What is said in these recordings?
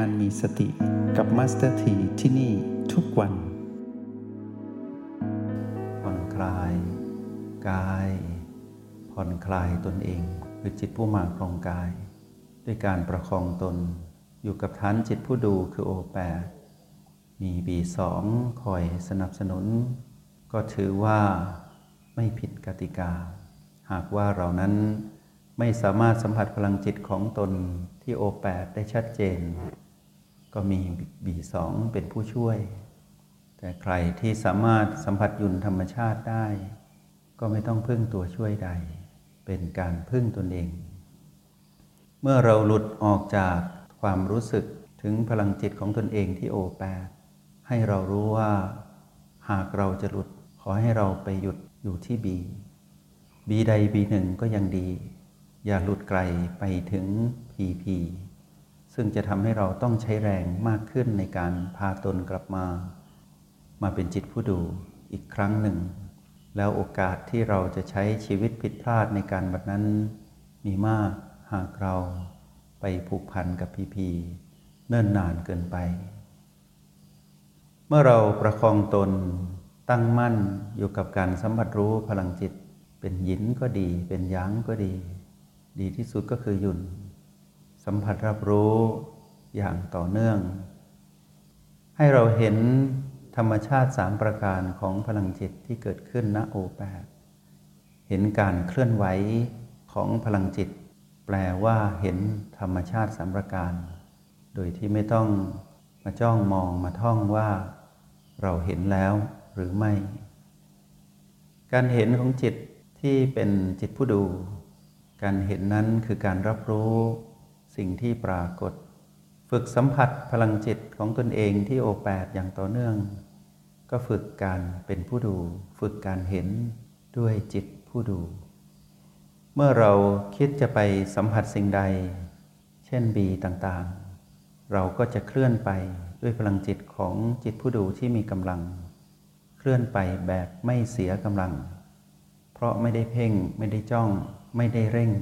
การมีสติกับมาสเตอร์ทีที่นี่ทุกวันผ่อนคลาย กาย ผ่อนคลายตนเองคือจิตผู้มาครองกาย ด้วยการประคองตนอยู่กับฐานจิตผู้ดูคือโอแปดมีบีสองคอยสนับสนุน ก็ถือว่าไม่ผิดกติกา หากว่าเรานั้นไม่สามารถสัมผัสพลังจิตของตนที่โอแปดได้ชัดเจน ก็มีบีสองเป็นผู้ช่วย แต่ใครที่สามารถสัมผัสยุนธรรมชาติได้ ก็ไม่ต้องพึ่งตัวช่วยใด เป็นการพึ่งตนเอง เมื่อเราหลุดออกจากความรู้สึกถึงพลังจิตของตนเองที่โอแปดให้เรารู้ว่าหากเราจะหลุดขอให้เราไปหยุดอยู่ที่บีบีใดบีหนึ่งก็ยังดี อย่าหลุดไกลไปถึงพีพี ซึ่งจะทำให้เราต้องใช้แรงมากขึ้นในการพาตนกลับมา มาเป็นจิตผู้ดูอีกครั้งหนึ่ง แล้วโอกาสที่เราจะใช้ชีวิตผิดพลาดในการบัดนั้น มีมากหากเราไปผูกพันกับพีพีเนิ่นนานเกินไป เมื่อเราประคองตนตั้งมั่นอยู่กับการสัมผัสรู้พลังจิต เป็นหยินก็ดี เป็นหยางก็ดี ดีที่สุดก็คือหยุ่น สัมผัสรับรู้อย่างต่อเนื่อง ให้เราเห็นธรรมชาติสามประการของพลังจิตที่เกิดขึ้นณโอแปดเห็นการเคลื่อนไหวของพลังจิต แปลว่าเห็นธรรมชาติสามประการ โดยที่ไม่ต้องมาจ้องมองมาท่องว่า เราเห็นแล้วหรือไม่ การเห็นของจิตที่เป็นจิตผู้ดู การเห็นนั้นคือการรับรู้ สิ่งที่ปรากฏ ฝึกสัมผัสพลังจิตของตนเองที่โอแปดอย่างต่อเนื่อง ก็ฝึกการเป็นผู้ดู ฝึกการเห็นด้วยจิตผู้ดู เมื่อเราคิดจะไปสัมผัสสิ่งใด เช่นบีต่างๆ เราก็จะเคลื่อนไปด้วยพลังจิตของจิตผู้ดูที่มีกำลัง เคลื่อนไปแบบไม่เสียกำลัง เพราะไม่ได้เพ่งไม่ได้จ้องไม่ได้เร่ง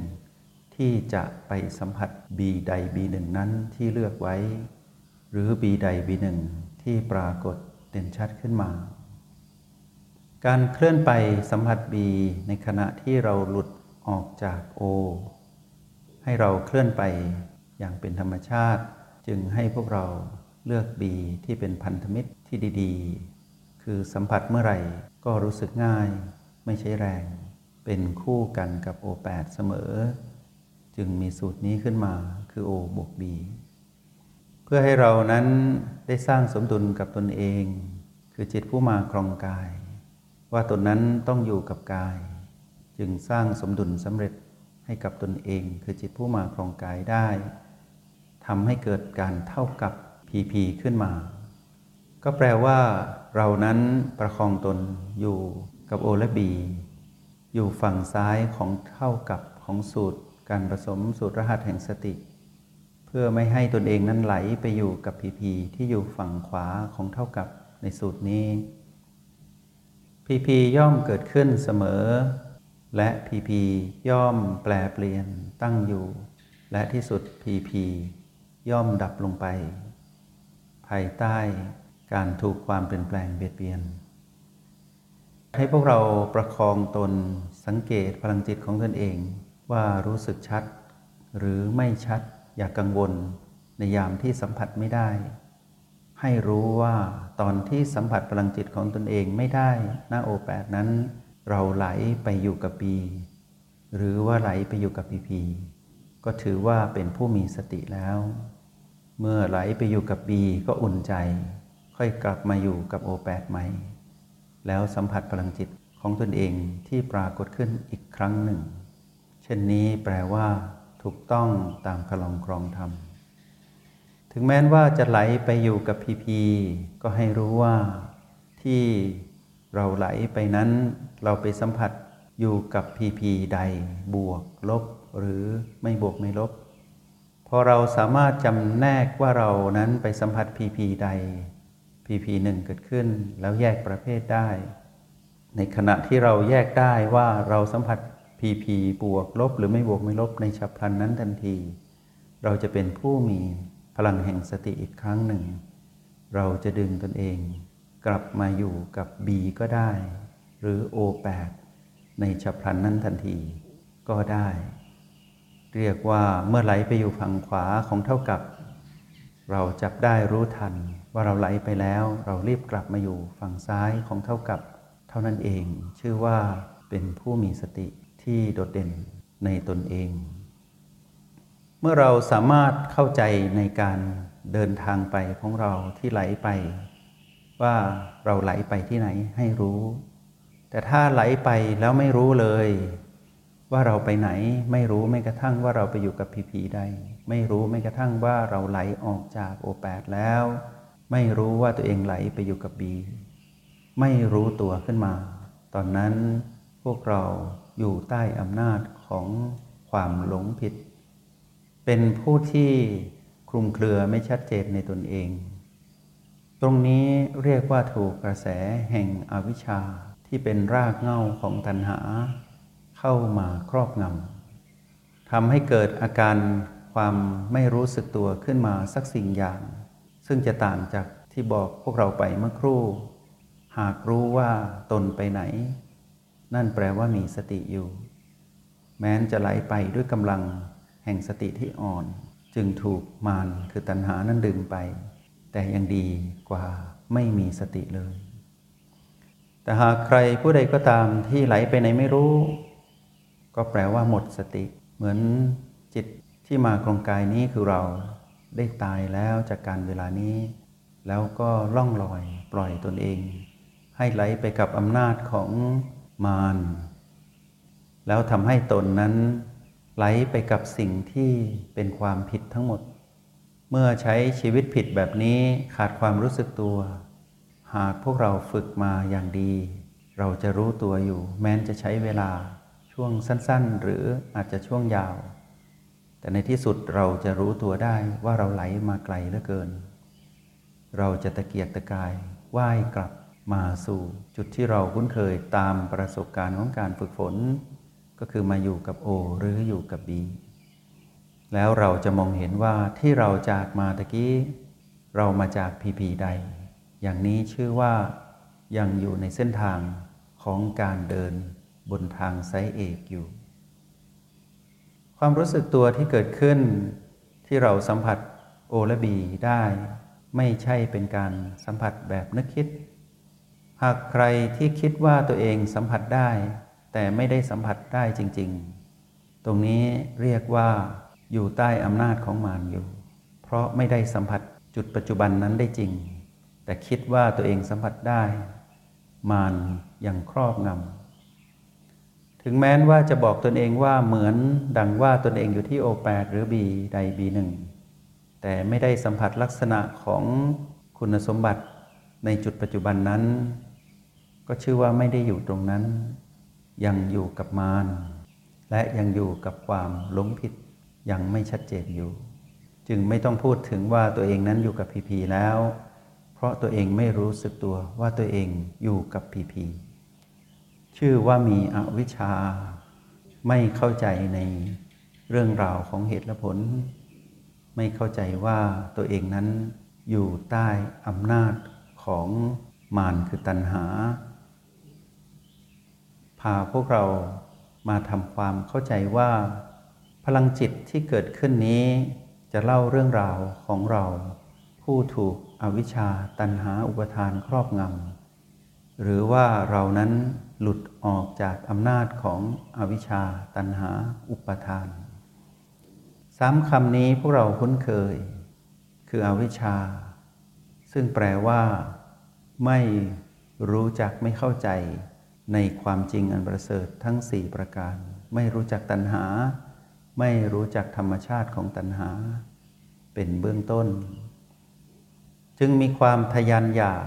ที่จะไปสัมผัสบีใดบีหนึ่งนั้นที่เลือกไว้ หรือบีใดบีหนึ่งที่ปรากฏเด่นชัดขึ้นมา การเคลื่อนไปสัมผัสบีในขณะที่เราหลุดออกจากโอ ให้เราเคลื่อนไปอย่างเป็นธรรมชาติ จึงให้พวกเราเลือกบีที่เป็นพันธมิตรที่ดีๆ คือสัมผัสเมื่อไหร่ก็รู้สึกง่าย ไม่ใช้แรง เป็นคู่กันกับโอแปดเสมอ จึงมีสูตรนี้ขึ้นมาคือโอบวกบีเพื่อให้เรานั้นได้สร้างสมดุลกับตนเอง คือจิตผู้มาครองกาย ว่าตนนั้นต้องอยู่กับกาย จึงสร้างสมดุลสำเร็จให้กับตนเอง คือจิตผู้มาครองกายได้ทำให้เกิดการเท่ากับพีพีขึ้นมา ก็แปลว่า เรานั้นประคองตนอยู่กับโอและบีอยู่ฝั่งซ้ายของเท่ากับของสูตร การผสมสูตรรหัสแห่งสติ เพื่อไม่ให้ตนเองนั้นไหลไปอยู่กับพีพีที่อยู่ฝั่งขวาของเท่ากับในสูตรนี้พีพีย่อมเกิดขึ้นเสมอ และพีพีย่อมแปลเปลี่ยนตั้งอยู่ และที่สุดพีพีย่อมดับลงไป ภายใต้การถูกความเปลี่ยนแปลงเบียดเบียน ให้พวกเราประคองตนสังเกตพลังจิตของตนเอง ว่ารู้สึกชัด หรือไม่ชัดอย่ากกังวล ในยามที่สัมผัสไม่ได้ ให้รู้ว่าตอนที่สัมผัสพลังจิตของตนเองไม่ได้หน้าโอแปดนั้น เราไหลไปอยู่กับปี หรือว่าไหลไปอยู่กับพีพีก็ถือว่าเป็นผู้มีสติแล้ว เมื่อไหลไปอยู่กับบีก็อุ่นใจ ค่อยกลับมาอยู่กับโอแปดใหม่ แล้วสัมผัสพลังจิตของตนเองที่ปรากฏขึ้นอีกครั้งหนึ่ง ช่นนี้แปลว่า ถูกต้องตามคลองครองธรรม ถึงแม้ว่าจะไหลไปอยู่กับพีพีก็ให้รู้ว่าที่เราไหลไปนั้น เราไปสัมผัสอยู่กับพีพีใด บวก ลบ หรือไม่บวกไม่ลบ พอเราสามารถจำแนกว่าเรานั้นไปสัมผัสพีพีใดพีพีหนึ่งเกิดขึ้นแล้วแยกประเภทได้ ในขณะที่เราแยกได้ว่าเราสัมผัส พีพีบวกลบหรือไม่บวกไม่ลบในฉับพลันนั้นทันที เราจะเป็นผู้มีพลังแห่งสติอีกครั้งหนึ่ง เราจะดึงตนเอง กลับมาอยู่กับ B ก็ได้ หรือ O8 ในฉับพลันนั้นทันทีก็ได้ เรียกว่าเมื่อไหลไปอยู่ฝั่งขวาของเท่ากับ เราจับได้รู้ทันว่าเราไหลไปแล้ว เรารีบกลับมาอยู่ฝั่งซ้ายของเท่ากับ เท่านั้นเอง ชื่อว่าเป็นผู้มีสติ ที่โดดเด่นในตนเอง เมื่อเราสามารถเข้าใจในการเดินทางไปของเราที่ไหลไป ว่าเราไหลไปที่ไหนให้รู้ แต่ถ้าไหลไปแล้วไม่รู้เลย ว่าเราไปไหนไม่รู้ไม่กระทั่งว่าเราไปอยู่กับพีพีใด ไม่รู้ไม่กระทั่งว่าเราไหลออกจากโอแปดแล้ว ไม่รู้ว่าตัวเองไหลไปอยู่กับบี ไม่รู้ตัวขึ้นมา ตอนนั้นพวกเรา อยู่ใต้อำนาจของความหลงผิด เป็นผู้ที่คลุมเครือไม่ชัดเจนในตนเอง ตรงนี้เรียกว่าถูกกระแสแห่งอวิชชาที่เป็นรากเหง้าของตัณหา เข้ามาครอบงำทำให้เกิดอาการความไม่รู้สึกตัวขึ้นมาสักสิ่งอย่าง ซึ่งจะต่างจากที่บอกพวกเราไปเมื่อครู่ หากรู้ว่าตนไปไหน นั่นแปลว่ามีสติอยู่ แม้นจะไหลไปด้วยกำลังแห่งสติที่อ่อน จึงถูกมารคือตัณหานั้นดึงไป แต่ยังดีกว่าไม่มีสติเลย แต่หากใครผู้ใดก็ตามที่ไหลไปไหนไม่รู้ ก็แปลว่าหมดสติ เหมือนจิตที่มาครงกายนี้คือเราได้ตายแล้วจากการเวลานี้ แล้วก็ล่องลอยปล่อยตนเอง ให้ไหลไปกับอำนาจของ มาร แล้วทำให้ตนนั้นไหลไปกับสิ่งที่เป็นความผิดทั้งหมด เมื่อใช้ชีวิตผิดแบบนี้ขาดความรู้สึกตัว หากพวกเราฝึกมาอย่างดี เราจะรู้ตัวอยู่ แม้นจะใช้เวลาช่วงสั้น ๆ หรืออาจจะช่วงยาว แต่ในที่สุดเราจะรู้ตัวได้ว่าเราไหลมาไกลเหลือเกิน เราจะตะเกียกตะกายว่ายกลับ มาสู่จุดที่เราคุ้นเคยตามประสบการณ์ของการฝึกฝน ก็คือมาอยู่กับโอหรืออยู่กับบีแล้วเราจะมองเห็นว่าที่เราจากมาตะกี้ เรามาจากพีพีใด อย่างนี้ชื่อว่ายังอยู่ในเส้นทางของการเดินบนทางไซเอกอยู่ ความรู้สึกตัวที่เกิดขึ้นที่เราสัมผัสโอและบีได้ ไม่ใช่เป็นการสัมผัสแบบนึกคิด หากใครที่คิดว่าตัวเองสัมผัสได้ แต่ไม่ได้สัมผัสได้จริง ๆ ตรงนี้เรียกว่าอยู่ใต้อำนาจของมารอยู่ เพราะไม่ได้สัมผัสจุดปัจจุบันนั้นได้จริง แต่คิดว่าตัวเองสัมผัสได้ มารยังครอบงำถึงแม้นว่าจะบอกตนเองว่าเหมือนดังว่าตนเองอยู่ที่โอแปดหรือบีใดบีหนึ่งแต่ไม่ได้สัมผัสลักษณะของคุณสมบัติในจุดปัจจุบันนั้น ก็ชื่อว่าไม่ได้อยู่ตรงนั้น ยังอยู่กับมารและยังอยู่กับความหลงผิดยังไม่ชัดเจนอยู่ จึงไม่ต้องพูดถึงว่าตัวเองนั้นอยู่กับพีพีแล้ว เพราะตัวเองไม่รู้สึกตัวว่าตัวเองอยู่กับพีพีชื่อว่ามีอวิชชา ไม่เข้าใจในเรื่องราวของเหตุและผล ไม่เข้าใจว่าตัวเองนั้นอยู่ใต้อำนาจของมารคือตัณหา พาพวกเรามาทำความเข้าใจว่า พลังจิตที่เกิดขึ้นนี้ จะเล่าเรื่องราวของเรา ผู้ถูกอวิชชาตัณหาอุปทานครอบงำหรือว่าเรานั้นหลุดออกจากอำนาจของอวิชชาตัณหาอุปทานสามคำนี้พวกเราคุ้นเคย คืออวิชชา ซึ่งแปลว่า ไม่รู้จักไม่เข้าใจ ในความจริงอันประเสริฐทั้งสี่ประการ ไม่รู้จักตัณหา ไม่รู้จักธรรมชาติของตัณหา เป็นเบื้องต้น จึงมีความทยานอยาก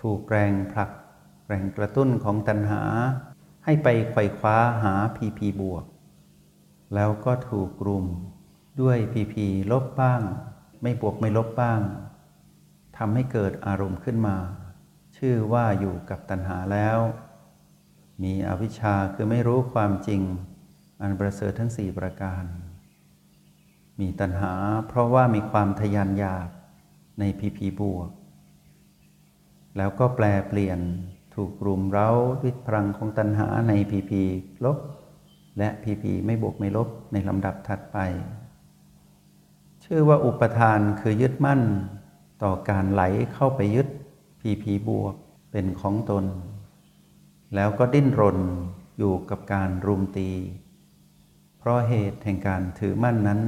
ถูกแรงผลัก แรงกระตุ้นของตัณหา ให้ไปไขว่คว้าหาพีพีบวก แล้วก็ถูกรุมด้วยพีพีลบบ้าง ไม่บวกไม่ลบบ้างทำให้เกิดอารมณ์ขึ้นมา ชื่อว่าอยู่กับตัณหาแล้ว มีอวิชชาคือไม่รู้ความจริง อันประเสริฐทั้งสี่ประการ มีตัณหาเพราะว่ามีความทยานอยากในพีพีบวก แล้วก็แปลเปลี่ยนถูกรุมเร้าด้วยพลังของตัณหาในพีพีลบ และพีพีไม่บวกไม่ลบในลำดับถัดไป ชื่อว่าอุปทานคือยึดมั่นต่อการไหลเข้าไปยึดพีพีบวกเป็นของตน แล้วก็ดิ้นรนอยู่กับการรุมตี เพราะเหตุแห่งการถือมั่นนั้น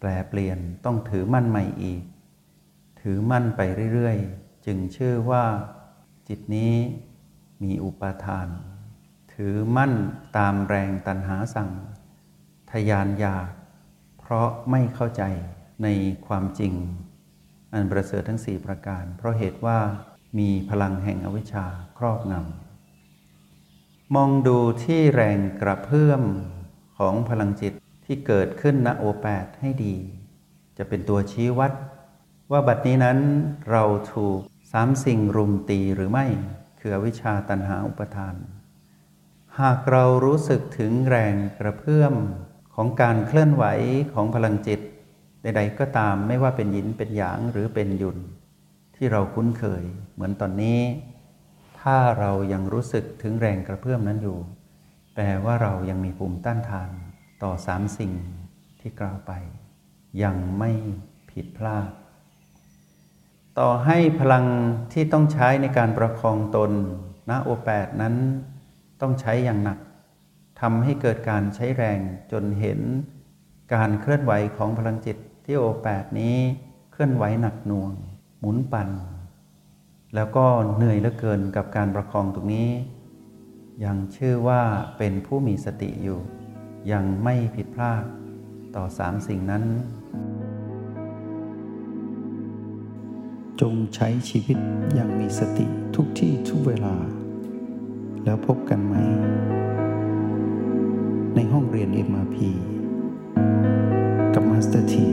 แปลเปลี่ยนต้องถือมั่นใหม่อีก ถือมั่นไปเรื่อยๆ จึงชื่อว่า จิตนี้มีอุปาทาน ถือมั่นตามแรงตันหาสั่ง ทยานอยาก เพราะไม่เข้าใจในความจริง อันประเสริฐทั้งสี่ประการ เพราะเหตุว่ามีพลังแห่งอวิชชาครอบงำ มองดูที่แรงกระเพื่อมของพลังจิตที่เกิดขึ้นณโอแปดให้ดี จะเป็นตัวชี้วัด ว่าบัดนี้นั้นเราถูกสามสิ่งรุมตีหรือไม่ คืออวิชาตันหาอุปทาน หากเรารู้สึกถึงแรงกระเพื่อมของการเคลื่อนไหวของพลังจิต ใด ๆ ก็ตามไม่ว่าเป็นหยินเป็นหยางหรือเป็นหยุนที่เราคุ้นเคยเหมือนตอนนี้ ถ้าเรายังรู้สึกถึงแรงกระเพื่อมนั้นอยู่ แปลว่าเรายังมีภูมิต้านทานต่อสามสิ่งที่กล่าวไป ยังไม่ผิดพลาด ต่อให้พลังที่ต้องใช้ในการประคองตนณโอแปดนั้นต้องใช้อย่างหนักทำให้เกิดการใช้แรงจนเห็นการเคลื่อนไหวของพลังจิตที่โอแปดนี้เคลื่อนไหวหนักหน่วง หมุนปั่น แล้วก็เหนื่อยเหลือเกินกับการประคองตรงนี้ ยังชื่อว่าเป็นผู้มีสติอยู่ ยังไม่ผิดพลาดต่อสามสิ่งนั้น จงใช้ชีวิตอย่างมีสติทุกที่ทุกเวลา แล้วพบกันใหม่ ในห้องเรียน MRP กับมาสเตอร์ที